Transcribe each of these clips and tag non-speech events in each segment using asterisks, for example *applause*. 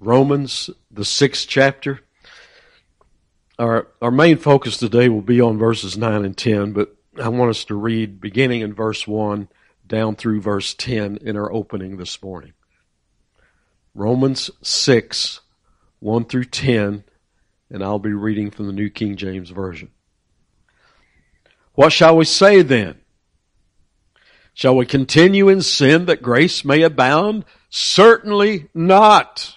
Romans, the sixth chapter. Our, our main focus today will be on verses 9 and 10, but I want us to read beginning in verse 1 down through verse 10 in our opening this morning. Romans 6, 1 through 10, and I'll be reading from the New King James Version. What shall we say then? Shall we continue in sin that grace may abound? Certainly not.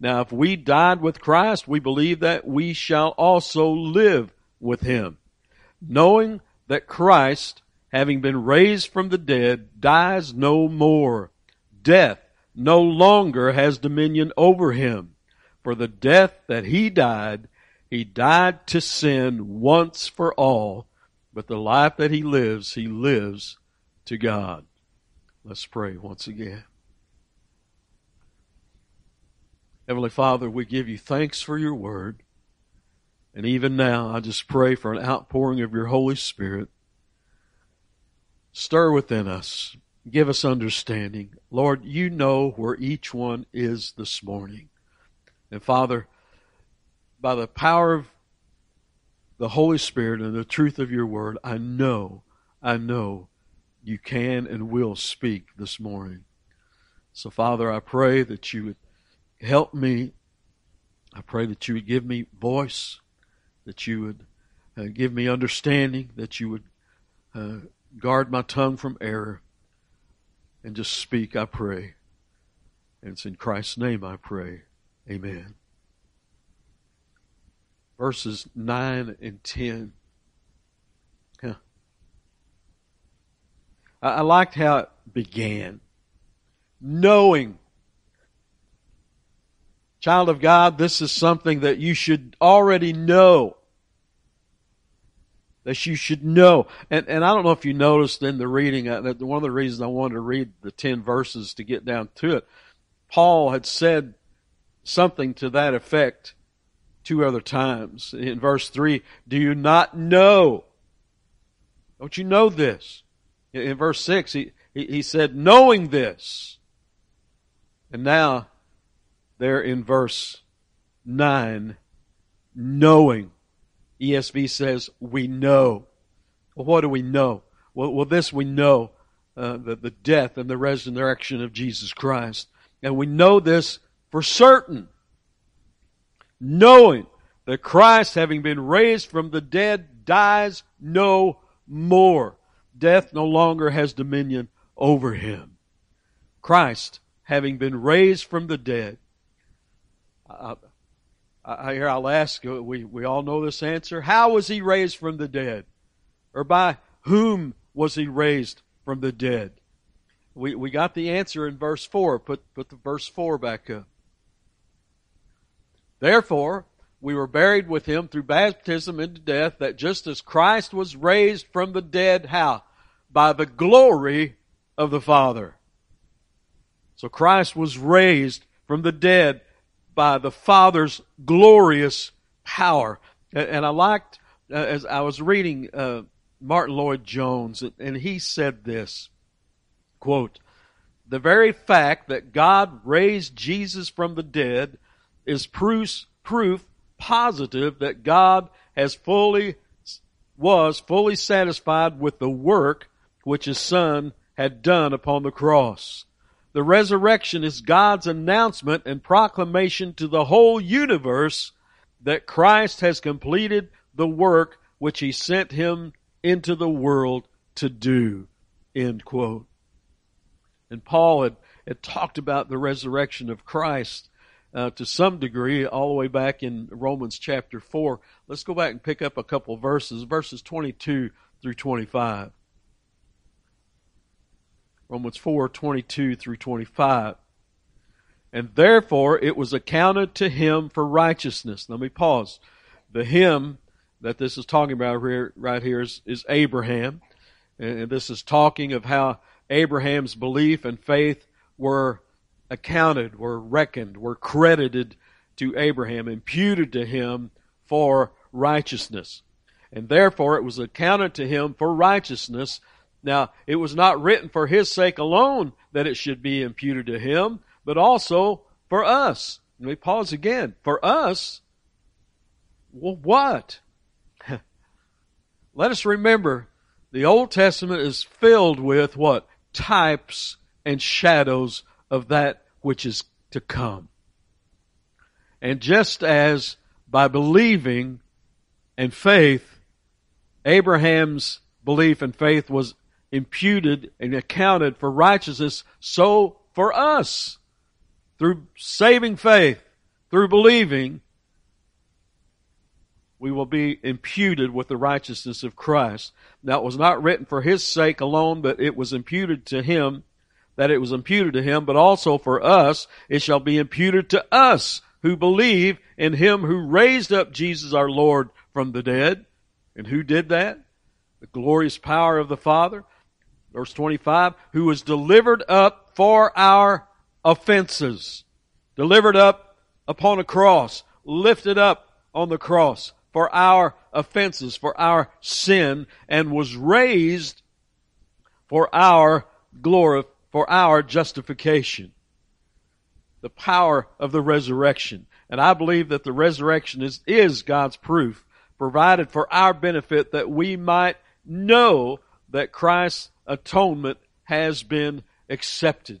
Now, if we died with Christ, we believe that we shall also live with him, knowing that Christ, having been raised from the dead, dies no more. Death no longer has dominion over him. For the death that he died, he died to sin once for all, but the life that he lives, he lives to God. Let's pray once again. Heavenly Father, we give you thanks for your word. And even now, I just pray for an outpouring of your Holy Spirit. Stir within us. Give us understanding. Lord, you know where each one is this morning. And Father, by the power of the Holy Spirit and the truth of your word, I know, I know you can and will speak this morning. So, Father, I pray that you would help me. I pray that you would give me voice that you would uh, give me understanding, that you would uh, guard my tongue from error, and just speak, I pray. And it's in Christ's name I pray. Amen. Verses 9 and 10. Huh. I, I liked how it began. Knowing Child of God, this is something that you should already know. That you should know. And, and I don't know if you noticed in the reading, uh, that one of the reasons I wanted to read the 10 verses to get down to it, Paul had said something to that effect two other times. In verse 3, do you not know? Don't you know this? In verse 6, he, he, he said, knowing this. And now there in verse 9, knowing. ESV says, we know. Well, what do we know? Well, well this we know, uh, the, the death and the resurrection of Jesus Christ. And we know this for certain. Knowing that Christ, having been raised from the dead, dies no more. Death no longer has dominion over him. Christ, having been raised from the dead, I, I, here I'll ask, we, we all know this answer. How was he raised from the dead? Or by whom was he raised from the dead? We, we got the answer in verse 4. Put, put the verse 4 back up. Therefore, we were buried with him through baptism into death, that just as Christ was raised from the dead, how? By the glory of the Father. So Christ was raised from the dead by the Father's glorious power. And I liked, uh, as I was reading uh, Martyn Lloyd-Jones, and he said this, quote, the very fact that God raised Jesus from the dead is proof, proof positive that God has fully, was fully satisfied with the work which his son had done upon the cross. The resurrection is God's announcement and proclamation to the whole universe that Christ has completed the work which he sent him into the world to do. End quote. And Paul had, had talked about the resurrection of Christ uh, to some degree all the way back in Romans chapter 4. Let's go back and pick up a couple verses, verses 22 through 25. Romans 4, 22 through 25. And therefore it was accounted to him for righteousness. Let me pause. The him that this is talking about here, right here is, is Abraham. And this is talking of how Abraham's belief and faith were accounted, were reckoned, were credited to Abraham, imputed to him for righteousness. And therefore it was accounted to him for righteousness. Now, it was not written for his sake alone that it should be imputed to him, but also for us. Let me pause again. For us, well, what? *laughs* Let us remember the Old Testament is filled with what? Types and shadows of that which is to come. And just as by believing and faith, Abraham's belief and faith was imputed and accounted for righteousness, so for us, through saving faith, through believing, we will be imputed with the righteousness of Christ. Now it was not written for his sake alone, but it was imputed to him, that it was imputed to him, but also for us, it shall be imputed to us who believe in him who raised up Jesus our Lord from the dead. And who did that? The glorious power of the Father. Verse 25, who was delivered up for our offenses. Delivered up upon a cross. Lifted up on the cross for our offenses, for our sin, and was raised for our glory, for our justification. The power of the resurrection. And I believe that the resurrection is, is God's proof, provided for our benefit that we might know that Christ's atonement has been accepted.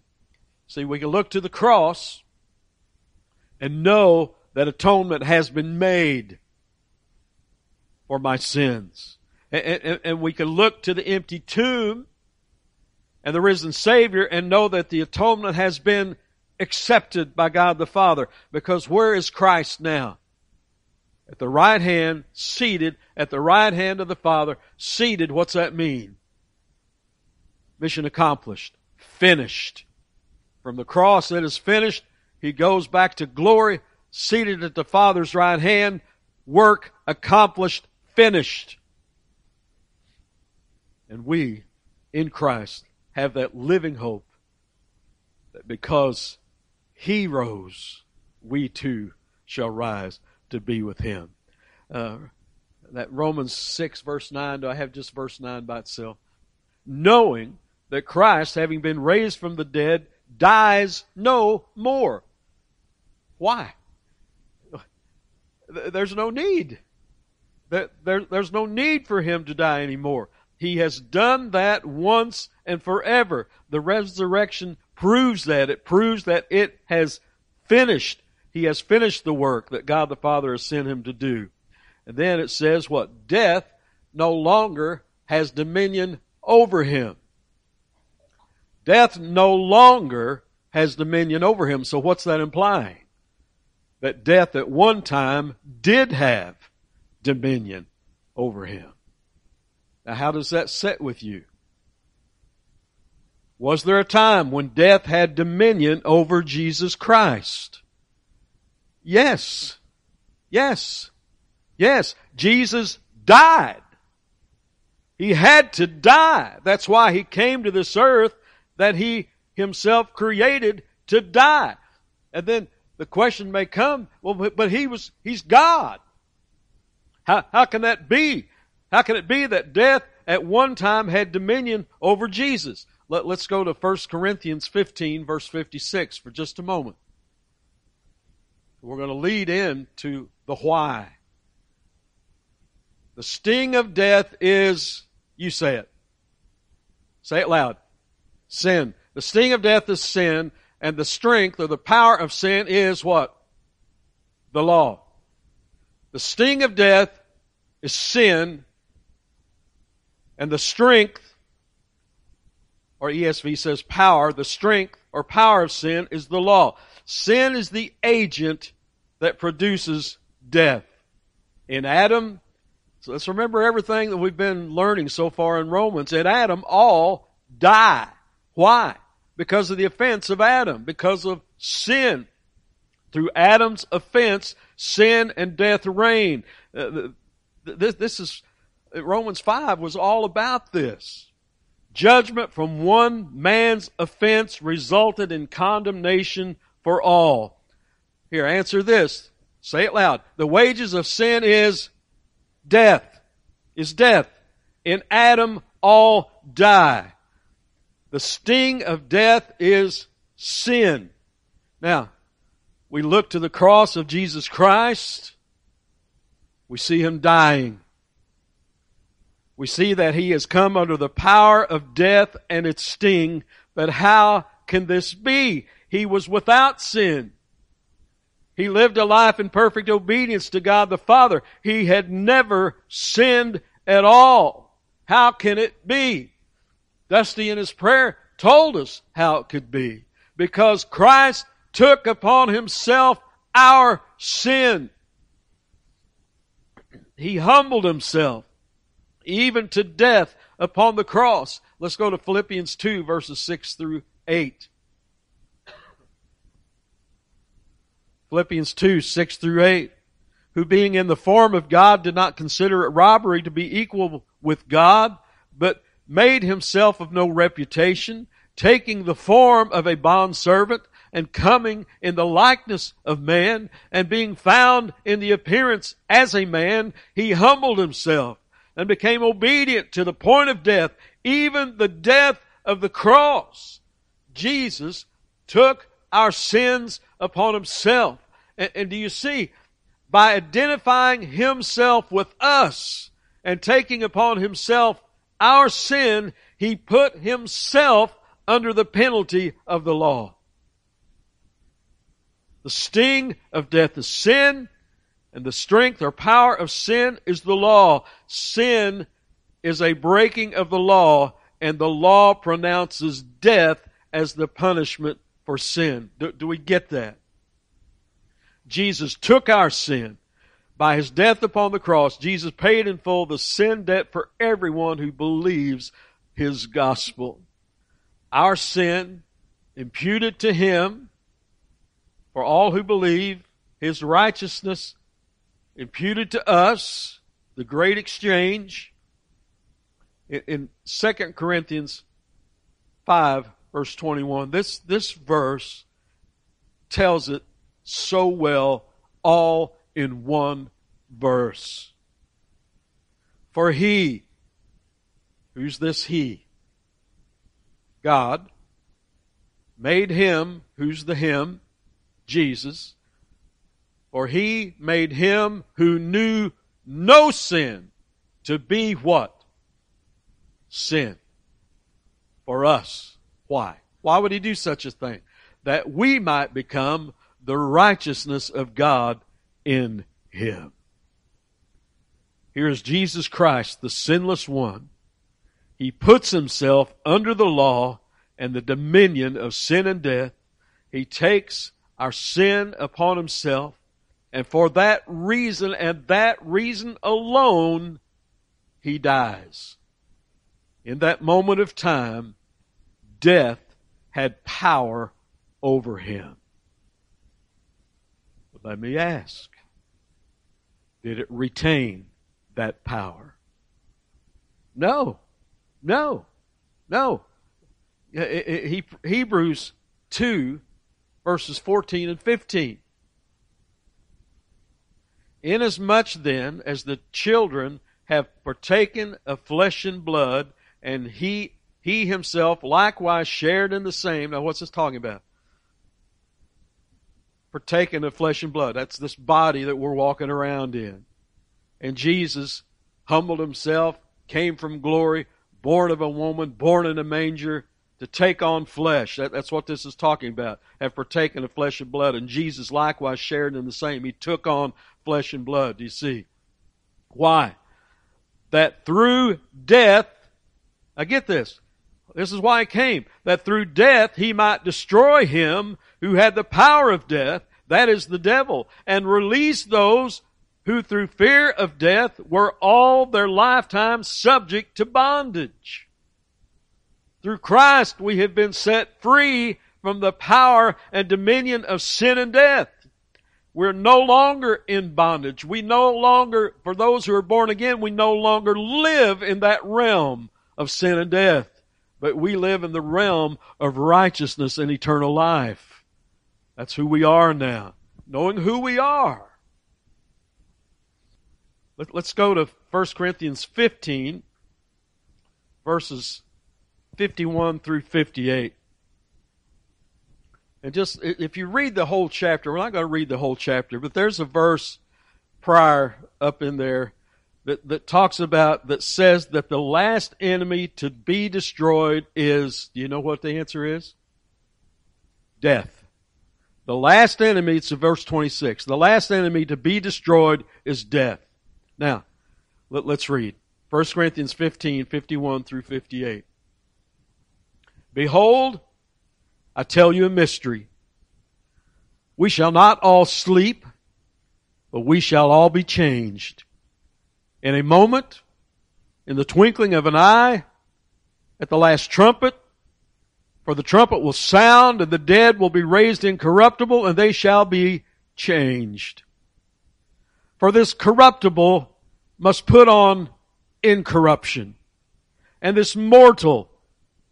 See, we can look to the cross and know that atonement has been made for my sins. And, and, and, we can look to the empty tomb and the risen Savior and know that the atonement has been accepted by God the Father. Because where is Christ now? At the right hand, seated, at the right hand of the Father, seated, what's that mean? Mission accomplished. Finished. From the cross that is finished, he goes back to glory, seated at the Father's right hand, work accomplished, finished. And we, in Christ, have that living hope that because He rose, we too shall rise to be with Him. Uh, that Romans 6 verse 9, do I have just verse 9 by itself? Knowing that Christ, having been raised from the dead, dies no more. Why? There's no need. There, there, there's no need for him to die anymore. He has done that once and forever. The resurrection proves that. It proves that it has finished. He has finished the work that God the Father has sent him to do. And then it says what? Death no longer has dominion over him. Death no longer has dominion over him. So what's that implying? That death at one time did have dominion over him. Now, how does that set with you? Was there a time when death had dominion over Jesus Christ? Yes. Yes. Yes. Jesus died. He had to die. That's why he came to this earth that he himself created to die. And then the question may come, well, but he was, he's God. How, how can that be? How can it be that death at one time had dominion over Jesus? Let, let's go to 1 Corinthians 15 verse 56 for just a moment. We're going to lead in to the why. The sting of death is, you say it. Say it loud. Sin. The sting of death is sin, and the strength or the power of sin is what? The law. The sting of death is sin, and the strength, or ESV says power, the strength or power of sin is the law. Sin is the agent that produces death. In Adam, so let's remember everything that we've been learning so far in Romans. In Adam, all die. Why? Because of the offense of Adam, because of sin. Through Adam's offense, sin and death reign. Uh, this, this is, Romans 5 was all about this. Judgment from one man's offense resulted in condemnation for all. Here, answer this. Say it loud. The wages of sin is death. Is death. In Adam, all die. The sting of death is sin. Now, we look to the cross of Jesus Christ. We see him dying. We see that he has come under the power of death and its sting. But how can this be? He was without sin. He lived a life in perfect obedience to God the Father. He had never sinned at all. How can it be? Dusty in his prayer told us how it could be. Because Christ took upon himself our sin. He humbled himself even to death upon the cross. Let's go to Philippians 2 verses 6 through 8. Philippians 2, 6 through 8. Who being in the form of God did not consider it robbery to be equal with God, but made himself of no reputation, taking the form of a bondservant and coming in the likeness of man and being found in the appearance as a man, he humbled himself and became obedient to the point of death, even the death of the cross. Jesus took our sins upon himself. And, and, do you see, by identifying himself with us and taking upon himself our sin, he put himself under the penalty of the law. The sting of death is sin, and the strength or power of sin is the law. Sin is a breaking of the law, and the law pronounces death as the punishment for sin. Do, do, we get that? Jesus took our sin. By his death upon the cross, Jesus paid in full the sin debt for everyone who believes his gospel. Our sin imputed to him for all who believe, his righteousness imputed to us, the great exchange. In, in 2 Corinthians 5, verse 21, this, this verse tells it so well, all in one verse. For he, who's this he? God, made him, who's the him? Jesus, for he made him who knew no sin to be what? Sin. For us. Why? Why would he do such a thing? That we might become the righteousness of God in him. Here is Jesus Christ, the sinless one. He puts himself under the law and the dominion of sin and death. He takes our sin upon himself. And for that reason and that reason alone, he dies. In that moment of time, death had power over him. But let me ask, did it retain that power? No. No. No. Hebrews 2 verses 14 and 15. Inasmuch then as the children have partaken of flesh and blood, and he he himself likewise shared in the same. Now, what's this talking about? Partaken of flesh and blood. That's this body that we're walking around in. And Jesus humbled himself, came from glory, born of a woman, born in a manger, to take on flesh. That, that's what this is talking about. Have partaken of flesh and blood. And Jesus likewise shared in the same. He took on flesh and blood. Do you see? Why? That through death, I get this. This is why he came. That through death he might destroy him who had the power of death, that is the devil, and release those who through fear of death were all their lifetime subject to bondage. Through Christ we have been set free from the power and dominion of sin and death. We're no longer in bondage. We no longer, for those who are born again, we no longer live in that realm of sin and death. But we live in the realm of righteousness and eternal life. That's who we are now. Knowing who we are. Let, us go to 1 Corinthians 15, verses 51 through 58. And just, if you read the whole chapter, we're not going to read the whole chapter, but there's a verse prior up in there that, that talks about, that says that the last enemy to be destroyed is, do you know what the answer is? Death. The last enemy, it's verse 26. The last enemy to be destroyed is death. Now, let, us read. 1 Corinthians 15, 51 through 58. Behold, I tell you a mystery. We shall not all sleep, but we shall all be changed. In a moment, in the twinkling of an eye, at the last trumpet, for the trumpet will sound and the dead will be raised incorruptible and they shall be changed. For this corruptible must put on incorruption and this mortal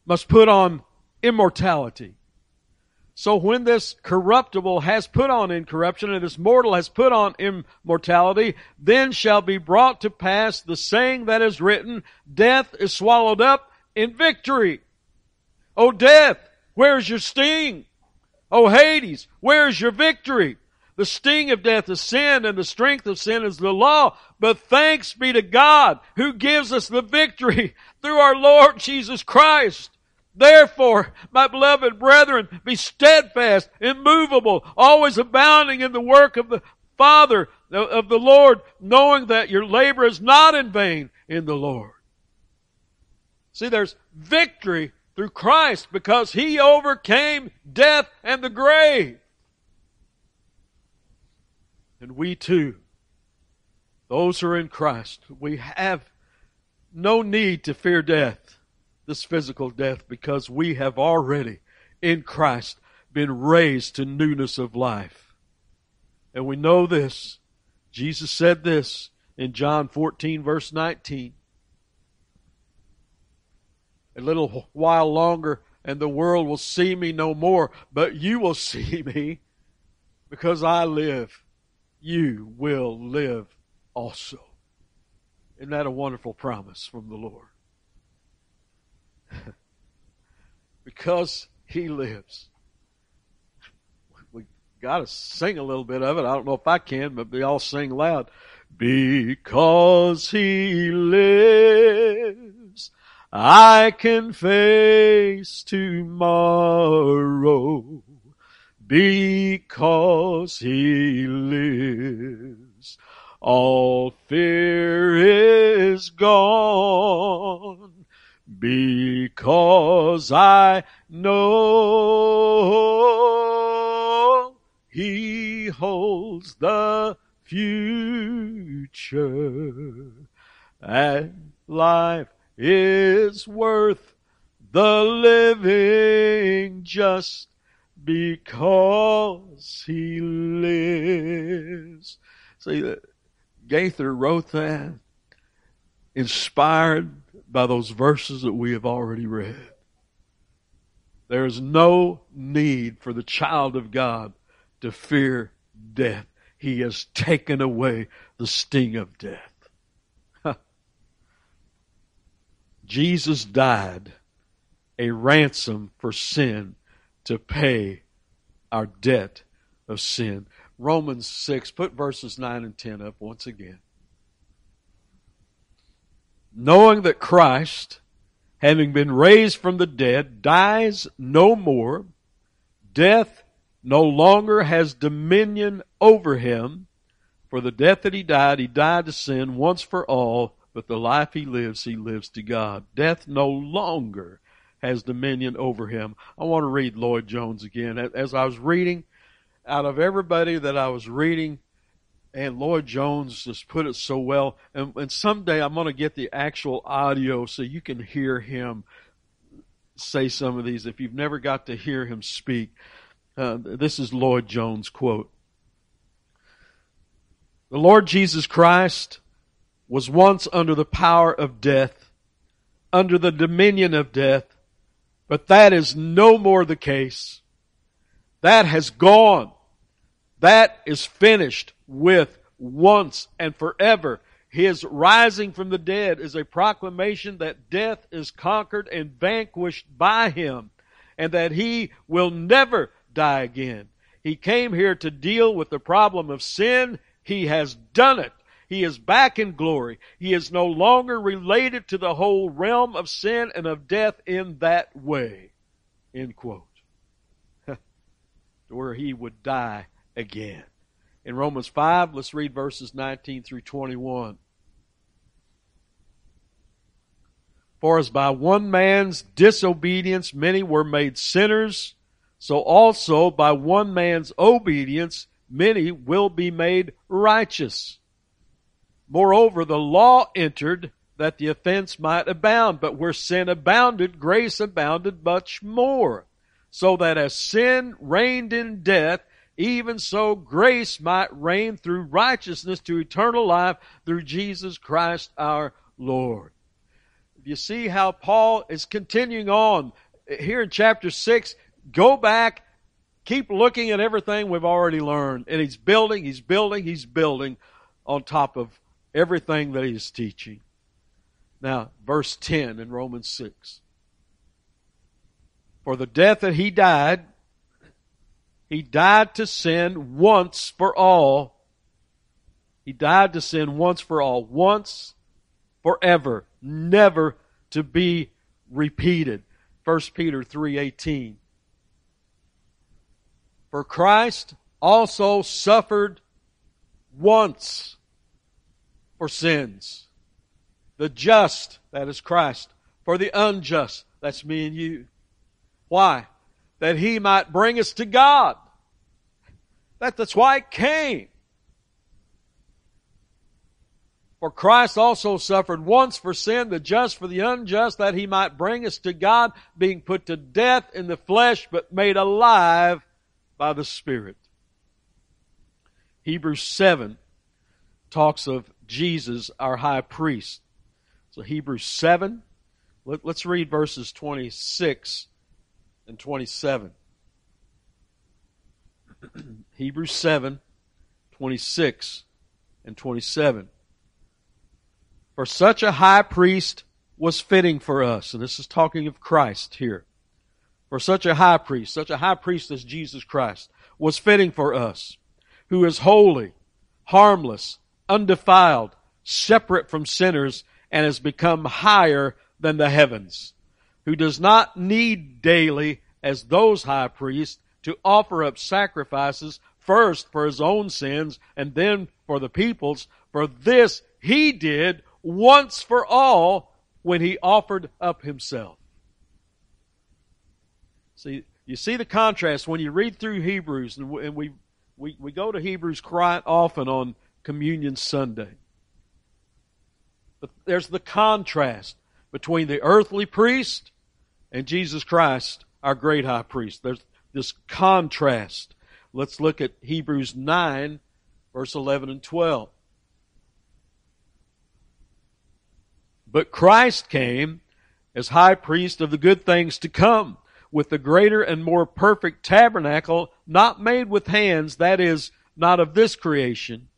must put on immortality. So when this corruptible has put on incorruption and this mortal has put on immortality, then shall be brought to pass the saying that is written, death is swallowed up in victory. O death, where's your sting? O Hades, where's your victory? The sting of death is sin and the strength of sin is the law. But thanks be to God who gives us the victory *laughs* through our Lord Jesus Christ. Therefore, my beloved brethren, be steadfast, immovable, always abounding in the work of the Father, of the Lord, knowing that your labor is not in vain in the Lord. See, there's victory through Christ because He overcame death and the grave. And we too, those who are in Christ, we have no need to fear death this physical death because we have already in Christ been raised to newness of life. And we know this. Jesus said this in John 14 verse 19. A little while longer and the world will see me no more, but you will *laughs* see me because I live. You will live also. Isn't that a wonderful promise from the Lord? *laughs* because he lives. We got to sing a little bit of it. I don't know if I can, but we all sing loud. Because he lives, I can face tomorrow. Because he lives, all fear is gone because I know He holds the future and life is worth the living just because he lives. See, Gaither wrote that, inspired by those verses that we have already read. There is no need for the child of God to fear death. He has taken away the sting of death. Jesus died a ransom for sin to pay our debt of sin. Romans 6, put verses 9 and 10 up once again knowing that Christ, having been raised from the dead, dies no more, death no longer has dominion over him, For the death that he died, he died to sin once for all, but the life he lives, he lives to God. Death no longer has dominion over him. I want to read Lloyd Jones again. As I was reading, out of everybody that I was reading, and Lloyd Jones just put it so well. And, and someday I'm going to get the actual audio so you can hear him say some of these if you've never got to hear him speak. Uh, this is Lloyd Jones' quote. The Lord Jesus Christ was once under the power of death, under the dominion of death, but that is no more the case. That has gone. That is finished with once and forever. His rising from the dead is a proclamation that death is conquered and vanquished by him and that he will never die again. He came here to deal with the problem of sin. He has done it. He is back in glory. He is no longer related to the whole realm of sin and of death in that way. End quote. *laughs* Where he would die again. In Romans 5, let's read verses 19 through 21. For as by one man's disobedience many were made sinners, so also by one man's obedience many will be made righteous. Moreover, the law entered that the offense might abound, but where sin abounded, grace abounded much more. So that as sin reigned in death, even so grace might reign through righteousness to eternal life through Jesus Christ our Lord you see how Paul is continuing on here in chapter 6. Go back, keep looking at everything we've already learned. And he's building, he's building, he's building on top of everything that he's teaching. Now, verse 10 in Romans 6. For the death that he died, he died to sin once for all. He died to sin once for all. Once forever never to be repeated. 1 Peter 3:18 For Christ also suffered once for sins. The just, that is Christ, for the unjust, that's me and you. Why? That he might bring us to God. That, that's why it came. For Christ also suffered once for sin, the just for the unjust, that he might bring us to God, being put to death in the flesh, but made alive by the Spirit. Hebrews 7 talks of Jesus, our high priest. So Hebrews 7, let, us read verses 26 and 27. *clears throat* Hebrews 7, 26 and 27. For such a high priest was fitting for us. And this is talking of Christ here. For such a high priest, such a high priest as Jesus Christ, was fitting for us, who is holy, harmless, undefiled, separate from sinners, and has become higher than the heavens, who does not need daily, as those high priests, to offer up sacrifices first for his own sins and then for the people's. For this he did once for all when he offered up himself. See, you see the contrast when you read through Hebrews, and we, we, we go to Hebrews quite often on Communion Sunday. But there's the contrast between the earthly priest and Jesus Christ, our great high priest. There's this contrast. Let's look at Hebrews 9, verse 11 and 12. But Christ came as high priest of the good things to come, with the greater and more perfect tabernacle, not made with hands, that is, not of this creation,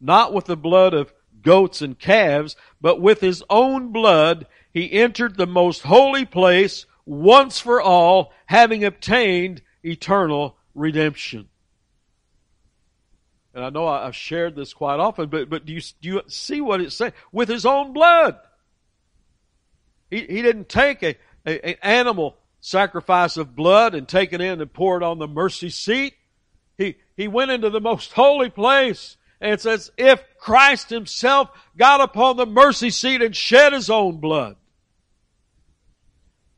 not with the blood of goats and calves, but with his own blood he entered the most holy place once for all, having obtained eternal redemption. And I know I've shared this quite often, but, but do you, do you see what it says? With his own blood. He, he didn't take a, an animal sacrifice of blood and take it in and pour it on the mercy seat. He, he went into the most holy place And it's as if Christ himself got upon the mercy seat and shed his own blood.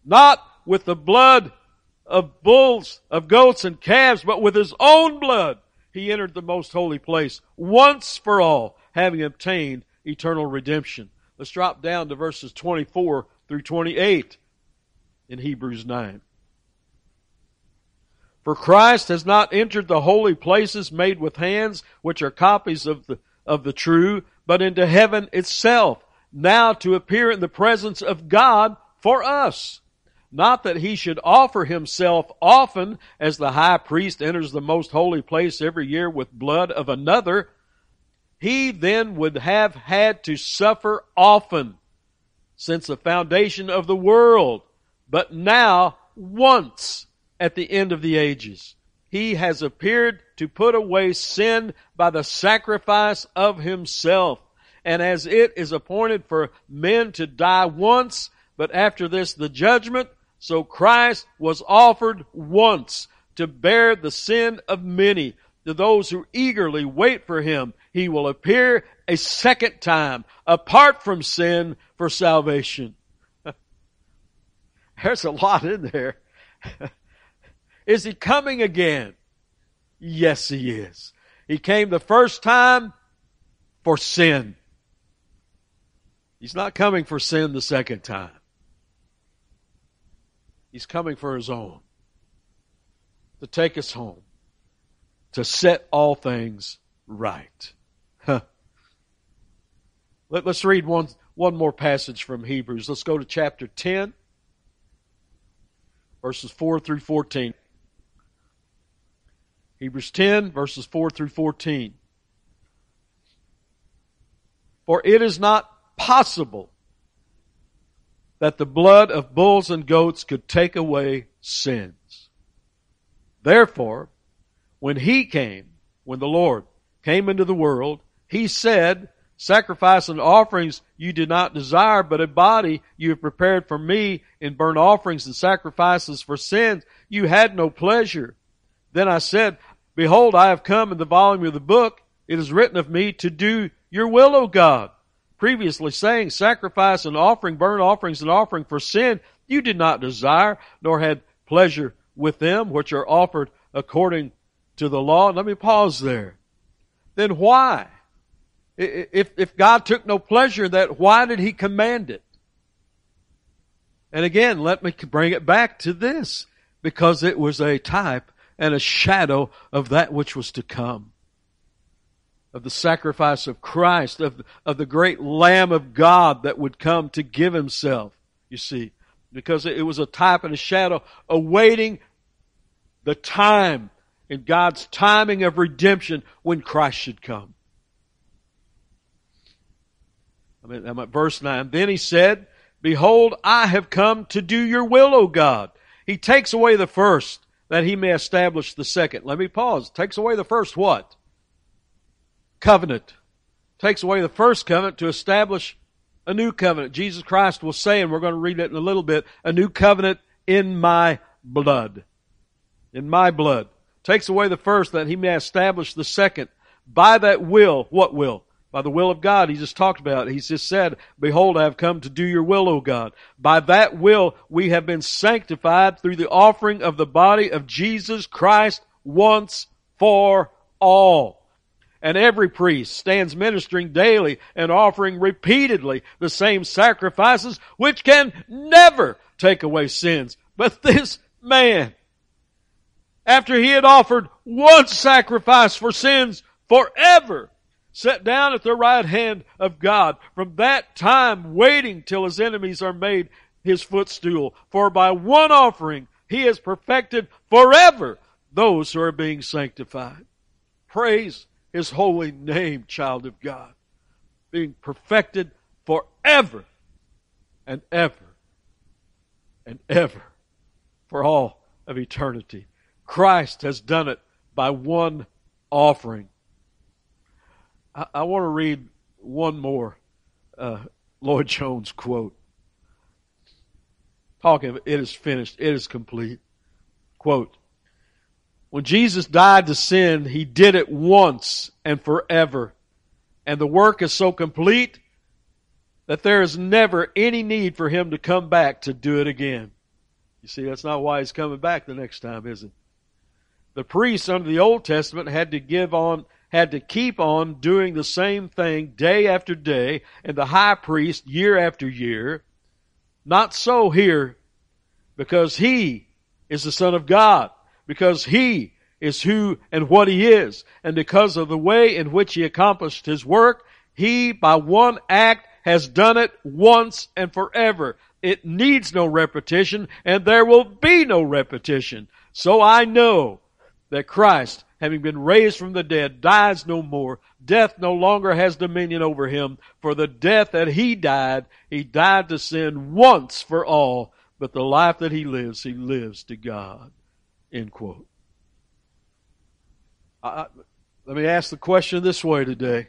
Not with the blood of bulls, of goats and calves, but with his own blood he entered the most holy place once for all, having obtained eternal redemption. Let's drop down to verses 24 through 28 in Hebrews 9. For Christ has not entered the holy places made with hands, which are copies of the, of the true, but into heaven itself, now to appear in the presence of God for us. Not that he should offer himself often as the high priest enters the most holy place every year with blood of another. He then would have had to suffer often since the foundation of the world. But now, once at the end of the ages, he has appeared to put away sin by the sacrifice of himself. And as it is appointed for men to die once, but after this the judgment, so Christ was offered once to bear the sin of many. To those who eagerly wait for him, he will appear a second time apart from sin for salvation. *laughs* There's a lot in there. *laughs* is he coming again? Yes, he is. He came the first time for sin. He's not coming for sin the second time. He's coming for his own. To take us home. To set all things right. Let, us read one, one more passage from Hebrews. Let's go to chapter 10, verses 4 through 14. Hebrews 10, verses 4 through 14. For it is not possible that the blood of bulls and goats could take away sins. Therefore, when he came, when the Lord came into the world, he said, Sacrifice and offerings you did not desire, but a body you have prepared for me in burnt offerings and sacrifices for sins you had no pleasure. Then I said, Behold, I have come in the volume of the book. It is written of me to do your will, O God previously saying, sacrifice and offering, burnt offerings and offering for sin, you did not desire, nor had pleasure with them, which are offered according to the law. Let me pause there. Then why? If, if God took no pleasure in that, why did He command it? And again, let me bring it back to this, because it was a type and a shadow of that which was to come of the sacrifice of Christ, of, of the great Lamb of God that would come to give himself, you see, because it was a type and a shadow awaiting the time in God's timing of redemption when Christ should come. I mean, I'm at verse 9. Then he said, Behold, I have come to do your will, O God. He takes away the first that he may establish the second. Let me pause. Takes away the first what? Covenant. Takes away the first covenant to establish a new covenant. Jesus Christ will say, and we're going to read it in a little bit, a new covenant in my blood. In my blood. Takes away the first that he may establish the second. By that will, what will? By the will of God, he just talked about. It. He just said, Behold, I have come to do your will, O God. By that will, we have been sanctified through the offering of the body of Jesus Christ once for all. And every priest stands ministering daily and offering repeatedly the same sacrifices which can never take away sins. But this man, after he had offered one sacrifice for sins forever, sat down at the right hand of God. From that time waiting till his enemies are made his footstool. For by one offering he has perfected forever those who are being sanctified. Praise his holy name, child of God, being perfected forever and ever and ever for all of eternity. Christ has done it by one offering. I, I want to read one more uh, Lloyd Jones quote. Talking of it is finished, it is complete. Quote When Jesus died to sin, He did it once and forever. And the work is so complete that there is never any need for Him to come back to do it again. You see, that's not why He's coming back the next time, is it? The priests under the Old Testament had to give on had to keep on doing the same thing day after day, and the high priest year after year. Not so here, because he is the Son of God, because he is who and what he is, and because of the way in which he accomplished his work, he, by one act, has done it once and forever. It needs no repetition, and there will be no repetition. So I know that Christ having been raised from the dead, dies no more. Death no longer has dominion over him. For the death that he died, he died to sin once for all. But the life that he lives, he lives to God. End quote. I, let me ask the question this way today.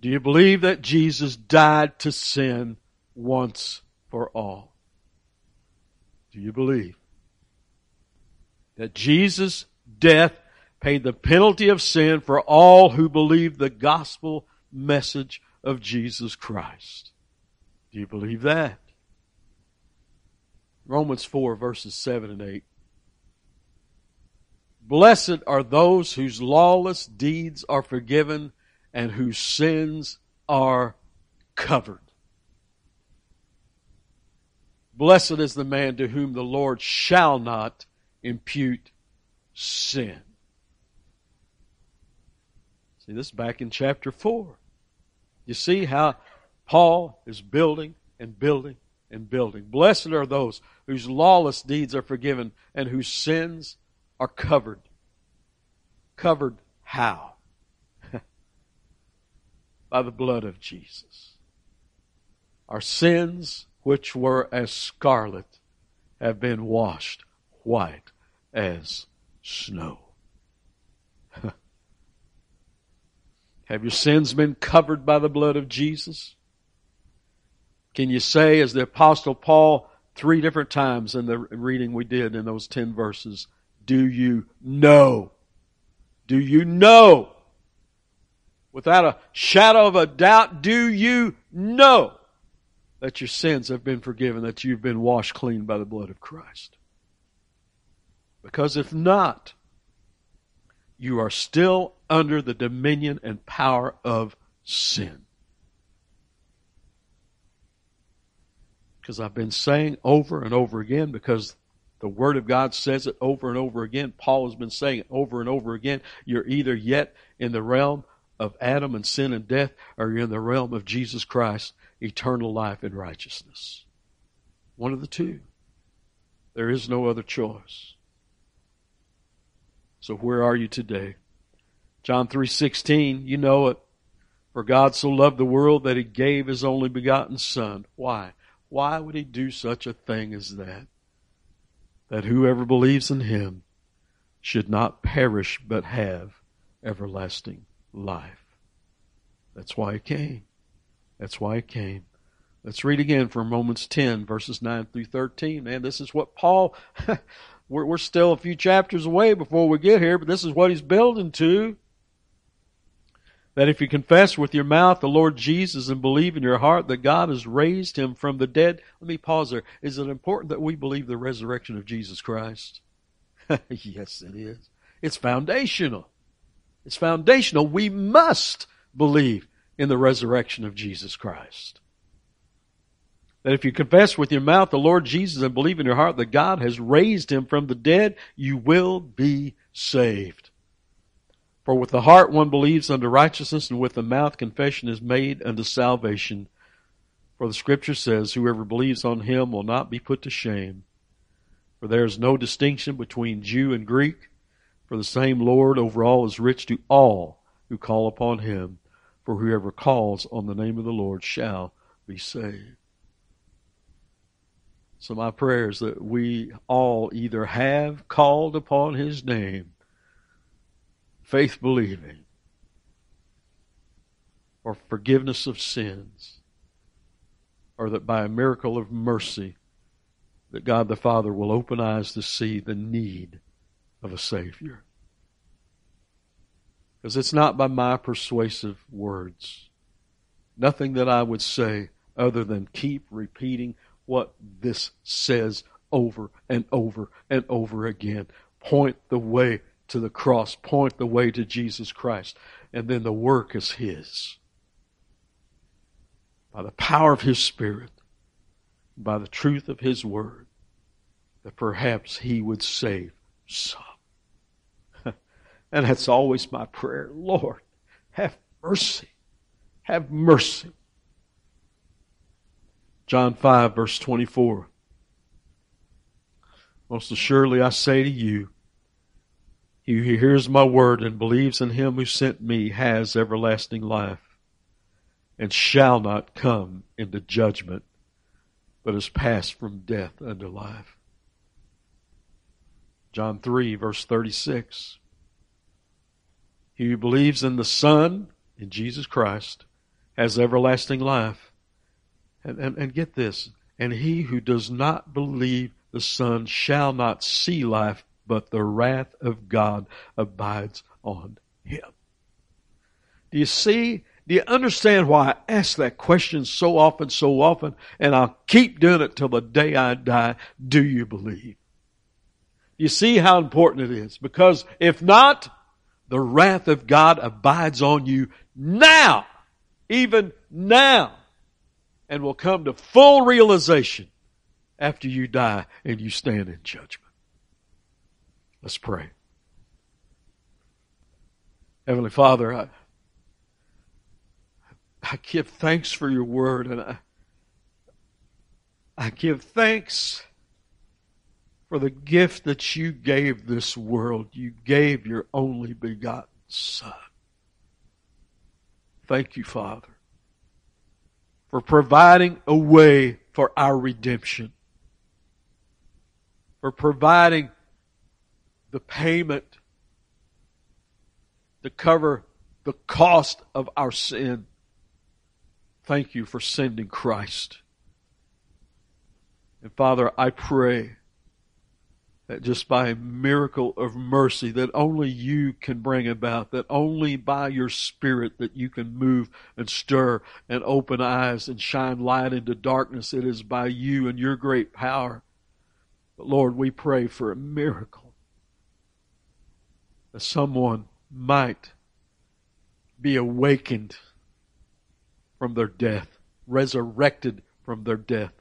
Do you believe that Jesus died to sin once for all? Do you believe? that Jesus' death paid the penalty of sin for all who believe the gospel message of Jesus Christ. Do you believe that? Romans 4 verses 7 and 8. Blessed are those whose lawless deeds are forgiven and whose sins are covered. Blessed is the man to whom the Lord shall not impute sin. See, this back in chapter 4. You see how Paul is building and building and building. Blessed are those whose lawless deeds are forgiven and whose sins are covered. Covered how? *laughs* By the blood of Jesus. Our sins, which were as scarlet, have been washed white as snow. *laughs* Have your sins been covered by the blood of Jesus? Can you say, as the Apostle Paul, three different times in the reading we did in those ten verses, do you know? Do you know? Without a shadow of a doubt, do you know that your sins have been forgiven, that you've been washed clean by the blood of Christ? Because if not, you are still under the dominion and power of sin. Because I've been saying over and over again, because the Word of God says it over and over again. Paul has been saying it over and over again. You're either yet in the realm of Adam and sin and death, or you're in the realm of Jesus Christ, eternal life and righteousness. One of the two. There is no other choice. So where are you today? John 3:16, you know it. For God so loved the world that he gave his only begotten son. Why? Why would he do such a thing as that? That whoever believes in him should not perish but have everlasting life. That's why he came. That's why he came. Let's read again from Romans 10, verses 9 through 13. Man, this is what Paul *laughs* we're, we're still a few chapters away before we get here, but this is what he's building to. That if you confess with your mouth the Lord Jesus and believe in your heart that God has raised him from the dead, let me pause there. Is it important that we believe the resurrection of Jesus Christ? *laughs* yes, it is. It's foundational. It's foundational. We must believe in the resurrection of Jesus Christ that if you confess with your mouth the Lord Jesus and believe in your heart that God has raised him from the dead, you will be saved. For with the heart one believes unto righteousness, and with the mouth confession is made unto salvation. For the scripture says, Whoever believes on him will not be put to shame. For there is no distinction between Jew and Greek, for the same Lord over all is rich to all who call upon him. For whoever calls on the name of the Lord shall be saved. So my prayer is that we all either have called upon his name, faith believing, or forgiveness of sins, or that by a miracle of mercy, that God the Father will open eyes to see the need of a Savior. Because it's not by my persuasive words. Nothing that I would say other than keep repeating what this says over and over and over again. Point the way to the cross, point the way to Jesus Christ, and then the work is His. By the power of His Spirit, by the truth of His Word, that perhaps He would save some. *laughs* and that's always my prayer. Lord, have mercy. Have mercy. John 5, verse 24. Most assuredly I say to you, he who hears my word and believes in him who sent me has everlasting life, and shall not come into judgment, but is passed from death unto life. John 3, verse 36. He who believes in the Son, in Jesus Christ, has everlasting life. And, and, and get this, and he who does not believe the Son shall not see life, but the wrath of God abides on him. Do you see? Do you understand why I ask that question so often, so often, and I'll keep doing it till the day I die? Do you believe? You see how important it is? Because if not, the wrath of God abides on you now, even now and will come to full realization after you die and you stand in judgment. Let's pray. Heavenly Father, I, I give thanks for your word and I, I give thanks for the gift that you gave this world. You gave your only begotten Son. Thank you, Father for providing a way for our redemption, for providing the payment to cover the cost of our sin. Thank you for sending Christ. And Father, I pray that just by a miracle of mercy that only you can bring about, that only by your Spirit that you can move and stir and open eyes and shine light into darkness. It is by you and your great power. But Lord, we pray for a miracle that someone might be awakened from their death, resurrected from their death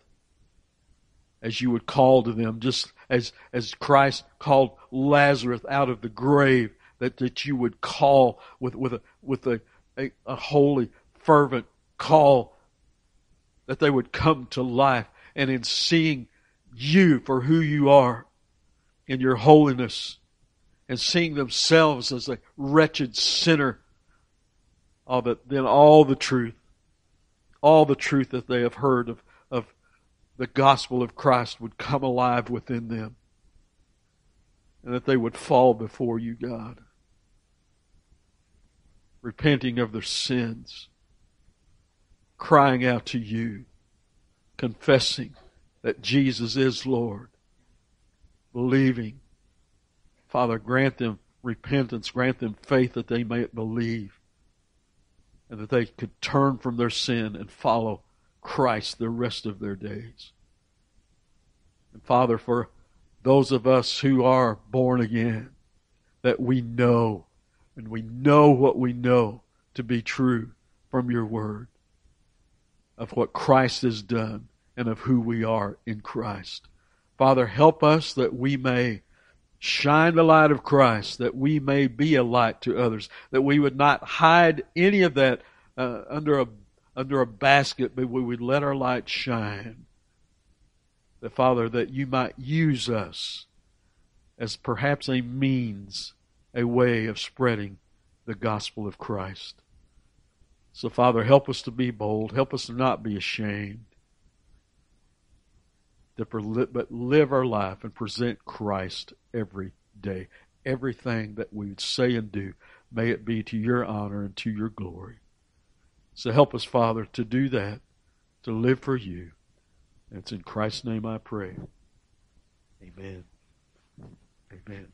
as you would call to them, just as, as Christ called Lazarus out of the grave, that, that you would call with, with, a, with a, a, a holy, fervent call, that they would come to life. And in seeing you for who you are, in your holiness, and seeing themselves as a wretched sinner, of it, then all the truth, all the truth that they have heard of the gospel of Christ would come alive within them and that they would fall before you, God, repenting of their sins, crying out to you, confessing that Jesus is Lord, believing. Father, grant them repentance, grant them faith that they may believe and that they could turn from their sin and follow Christ the rest of their days. And Father, for those of us who are born again, that we know, and we know what we know to be true from your word of what Christ has done and of who we are in Christ. Father, help us that we may shine the light of Christ, that we may be a light to others, that we would not hide any of that uh, under a under a basket, but we would let our light shine. That, Father, that you might use us as perhaps a means, a way of spreading the gospel of Christ. So, Father, help us to be bold. Help us to not be ashamed. But live our life and present Christ every day. Everything that we say and do, may it be to your honor and to your glory. So help us, Father, to do that, to live for you. It's in Christ's name I pray. Amen. Amen.